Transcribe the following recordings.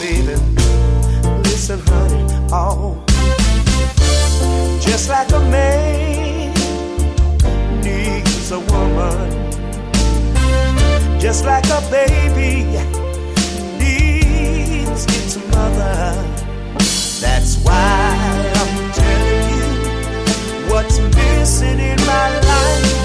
baby. Listen, honey, oh. Just like a man needs a woman, just like a baby needs its mother. That's why I'm telling you what's missing in my life.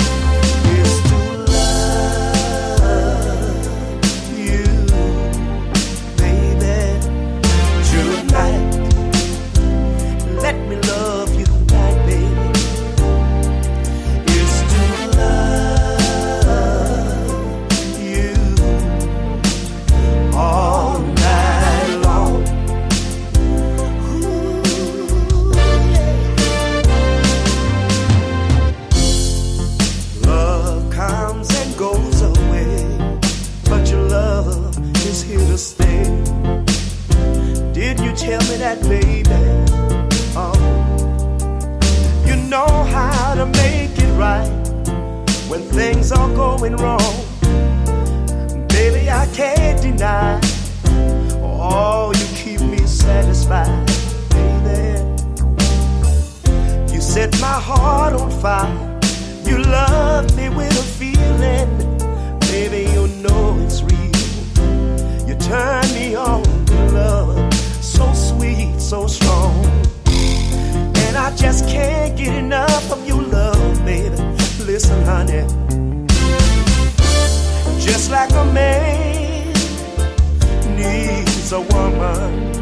Needs a woman,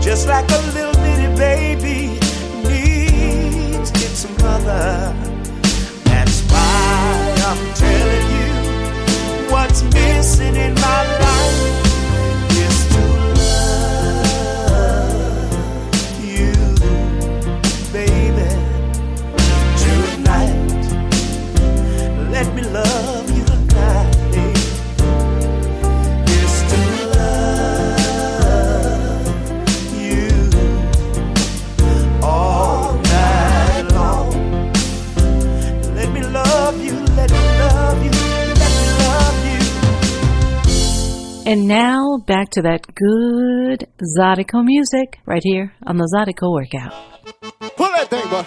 just like a little bitty baby needs its mother. That's why I'm telling you what's missing in my life. And now back to that good Zydeco music right here on the Zydeco Workout. Pull that thing, bud.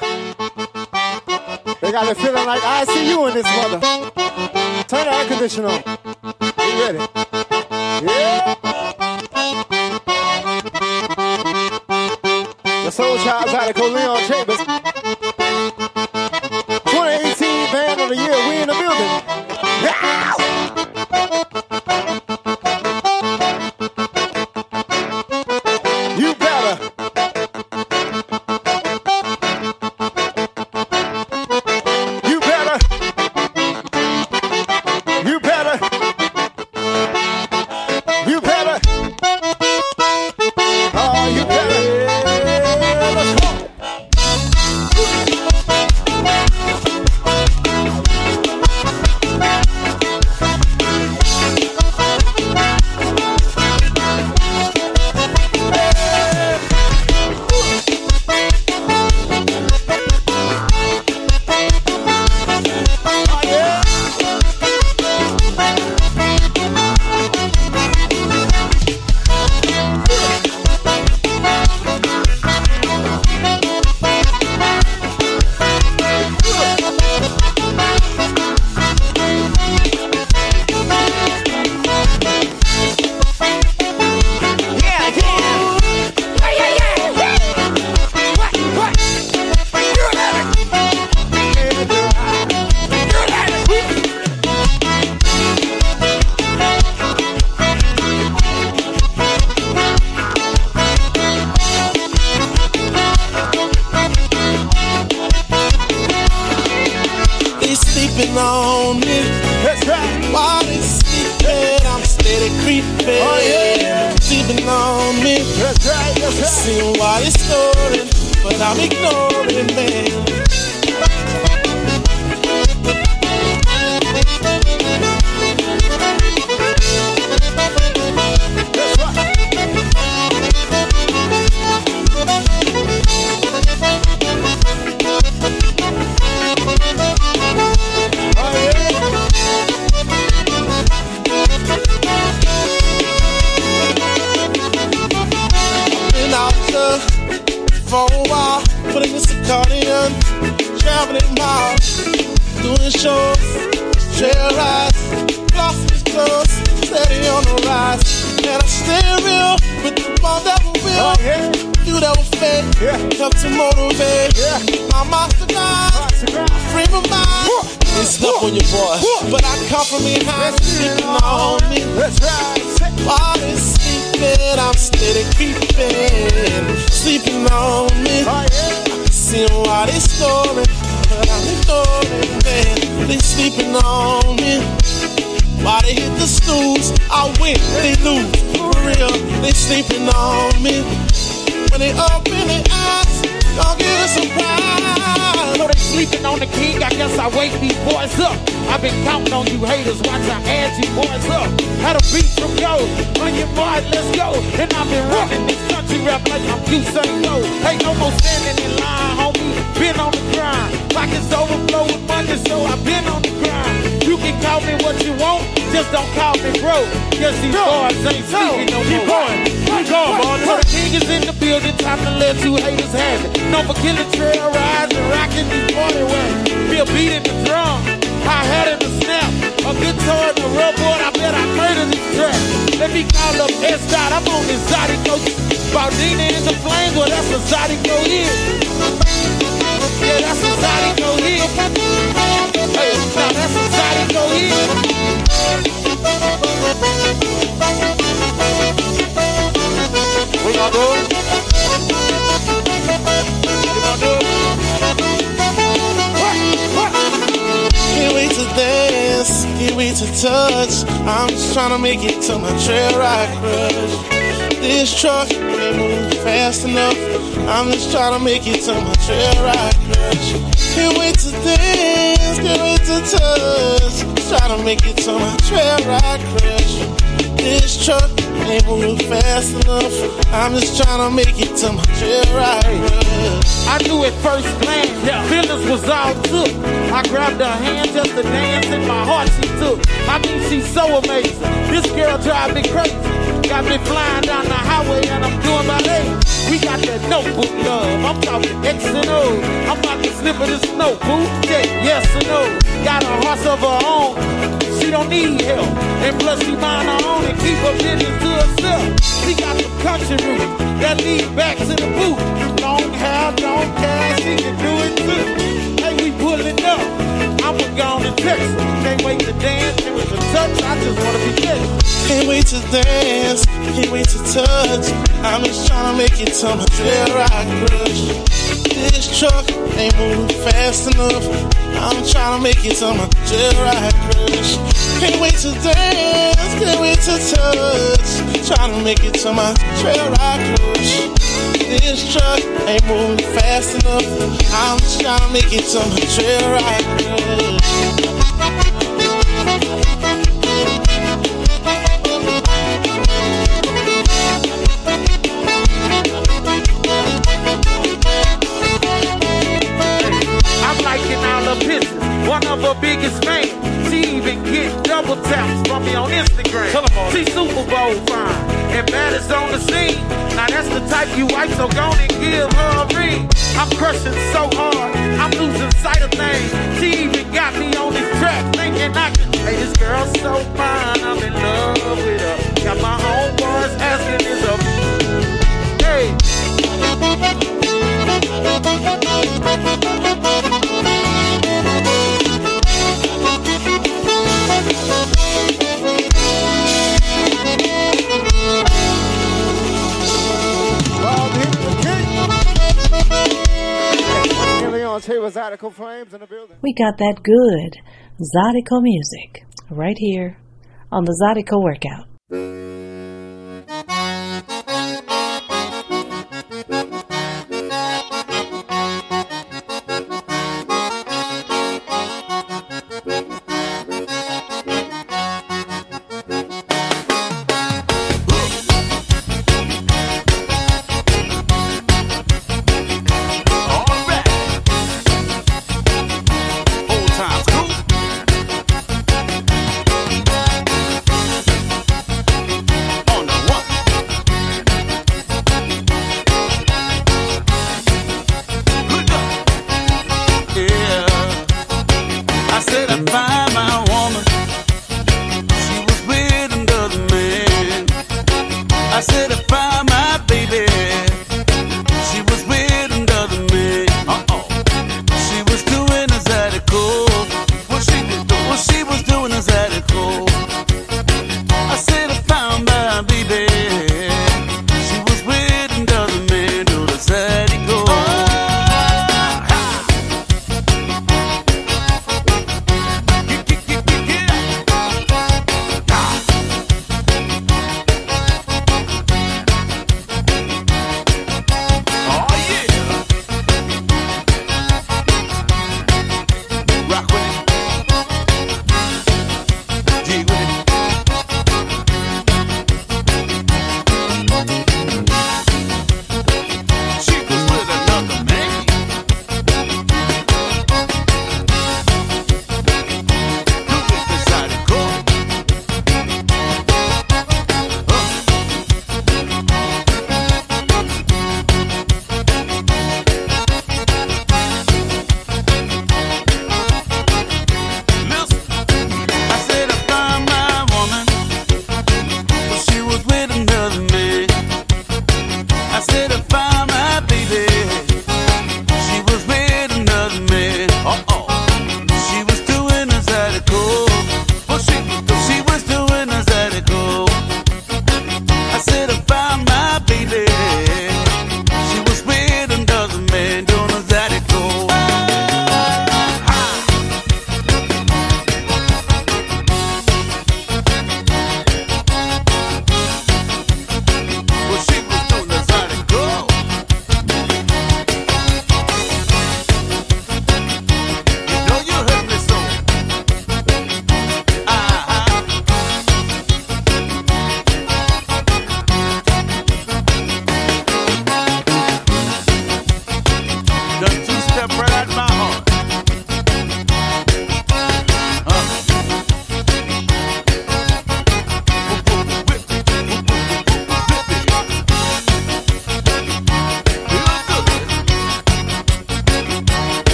They got a feeling like I see you in this mother. Turn the air conditioner on. Be ready. Yeah. The Soul Child Zydeco Leon Chambers. waiting on me. That's right. While they sleeping, I'm steady creeping. Oh, yeah. Sleeping on me. That's right. That's right. See why they snoring, but I'm ignoring them. Shows, trail rides, glossy clothes, steady on the rise. And I stay real with the ball that will real. Oh, yeah. You that was fake, Yeah. help to motivate. Yeah. My monster guy, frame of mind. It's up on your boy, but I come from behind, sleeping on me. Let's ride. While it's sleeping, I'm steady creeping, sleeping on me. Oh, yeah. Seeing why they snoring, but I'm ignoring, man. They sleeping on me. Why they hit the snooze, I win, they lose. For real, they sleeping on me. When they open their eyes, don't get a surprise. So they sleeping on the king, I guess I wake these boys up. I've been counting on you haters, watch I add you boys up. Had a beat from on your boy, let's go. And I've been running this country rap like I'm Usain Bolt. Ain't no more standing in line, homie, been on the grind. Pockets overflow with money, so I've been on the grind. You can call me what you want, just don't call me broke. Guess these boys ain't sleeping no Keep more. going. Keep going, boy. So the king is in the building, time to let you haters have it. No for killing trail rides and rocking these party ways. Feel beat in the drum, I had in the snap. A guitar and a rubber, I bet I murder this track. Let me call up S dot, I'm on Zydeco. Baldina in the flames, well that's Zydeco hit. Yeah, that's Zydeco hit. Hey, now that's Zydeco hit. We gonna do it. To touch. I'm just trying to make it to my trail ride crush. This truck ain't moving fast enough. I'm just trying to make it to my trail ride crush. Can't wait to dance, can't wait to touch. Trying to make it to my trail ride crush. This truck fast enough. I'm just trying to make it to my ride crush. I knew at first glance, feelings was all took. I grabbed her hand just to dance, and my heart she took. I mean, she's so amazing. This girl drive me crazy. Got me flying down the highway, and I'm doing my A. We got that notebook love. I'm talking X and O. I'm about to slip of this notebook. Yeah, yes or no. Got a horse of her own. Don't need help. And plus she mind her own and keep her business to herself. She got the country roots that lead back to the booth. Long hair, don't care, she can do it too. Hey, we up. I'ma go on to Can't wait to dance. It a touch. I just wanna be Texas. Can't wait to dance, can't wait to touch. I'm just trying to make it to my trail ride crush. This truck ain't moving fast enough. I'm trying to make it to my trail ride crush. Can't wait to dance, can't wait to touch. Trying to make it to my trail ride crush. This truck ain't moving fast enough. I'm just trying to make it to my trail ride crush. I'm liking all her pictures. One of her biggest fans. She even get double taps from me on Instagram. She Super Bowl fine and bad is on the scene. That's the type you like, so go and give her a ring. I'm crushing so hard, I'm losing sight of things. She even got me on this track, thinking I can. Hey, this girl's so fine, I'm in love with her. Got my homeboys asking, is a hey. Hey, Leon Taylor's Article Flames in the building. We got that good Zydeco music right here on the Zydeco Workout. I said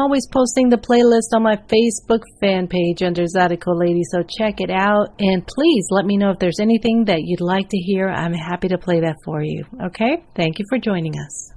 always posting the playlist on my Facebook fan page under Zydeco Lady, so check it out. And please let me know if there's anything that you'd like to hear. I'm happy to play that for you. Okay? Thank you for joining us.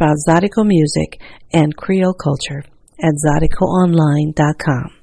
about Zydeco music and Creole culture at ZydecoOnline.com.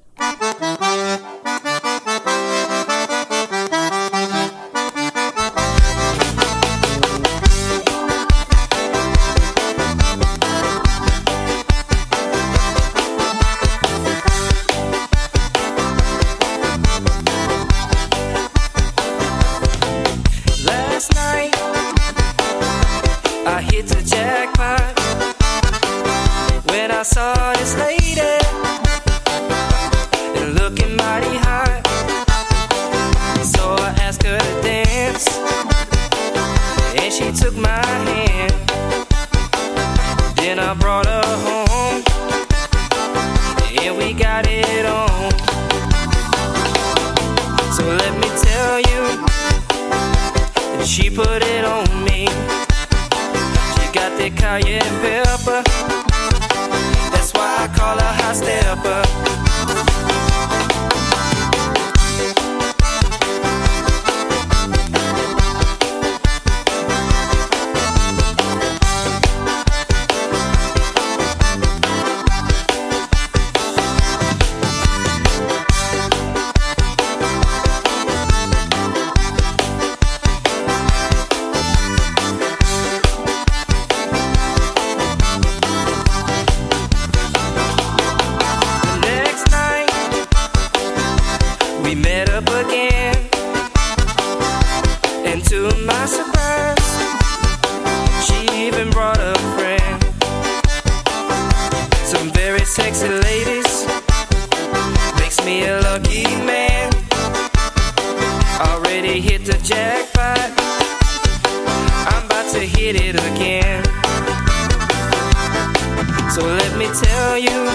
you.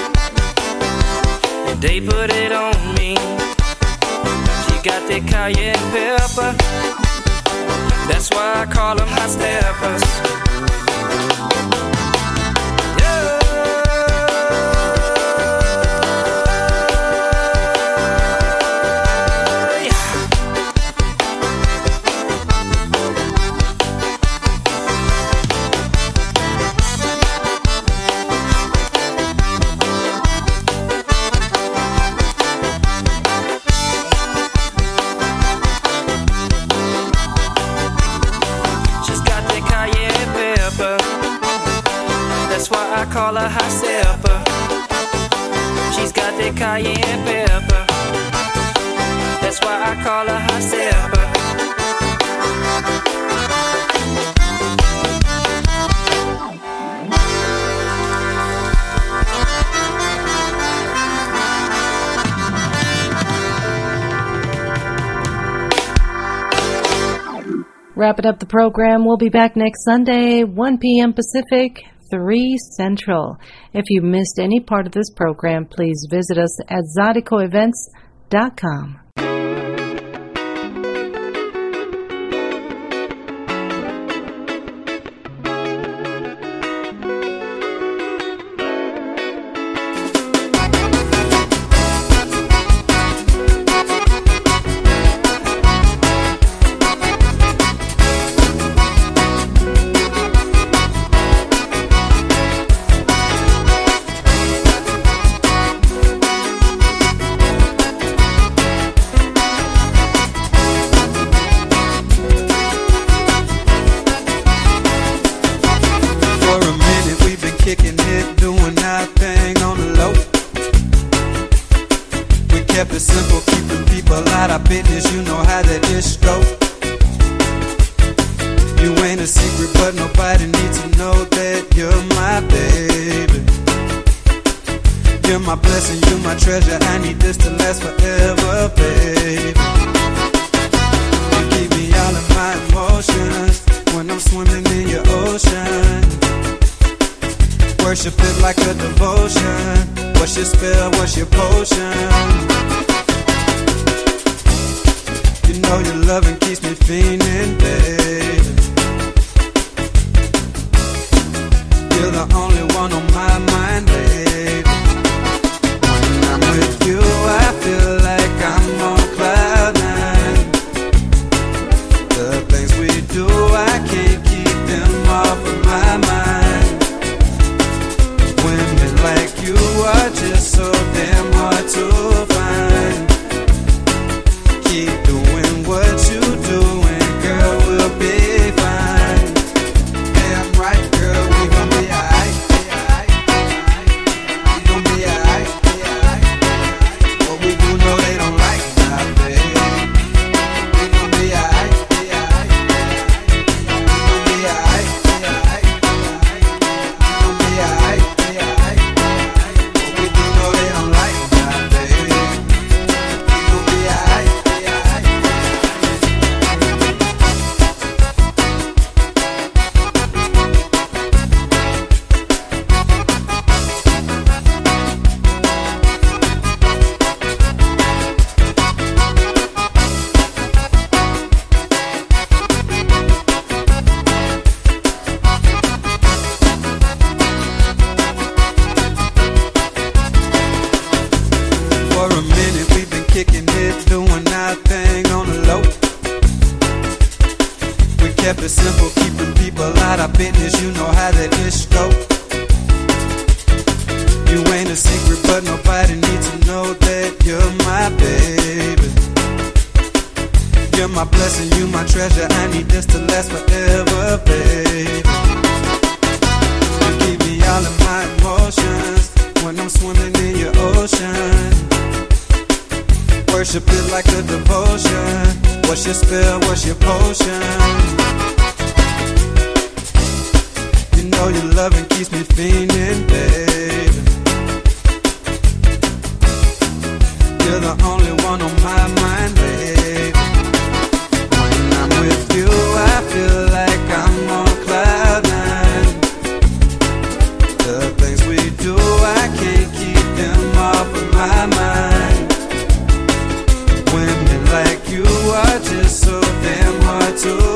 They put it on me. She got that cayenne pepper. That's why I call them hot steppers. Wrapping up the program, we'll be back next Sunday, 1 p.m. Pacific, 3 Central. If you missed any part of this program, please visit us at zydecoevents.com. that's your potion. You know your loving keeps me feeling, babe. but nobody needs to know that you're my baby. You're my blessing, you my treasure. I need this to last forever, baby. You keep me all of my emotions when I'm swimming in your ocean. Worship it like a devotion. What's your spell? What's your potion? You know your loving keeps me feeling, baby. You're the only one on my mind. When I'm with you, I feel like I'm on cloud nine. The things we do, I can't keep them off of my mind. Women like you are just so damn hard to.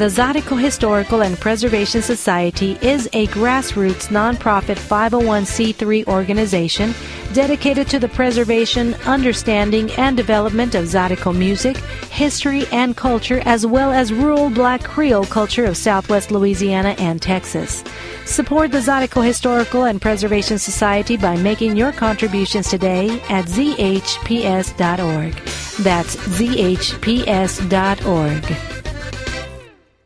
The Zydeco Historical and Preservation Society is a grassroots nonprofit 501c3 organization dedicated to the preservation, understanding, and development of Zydeco music, history, and culture, as well as rural black Creole culture of southwest Louisiana and Texas. Support the Zydeco Historical and Preservation Society by making your contributions today at zhps.org. That's zhps.org.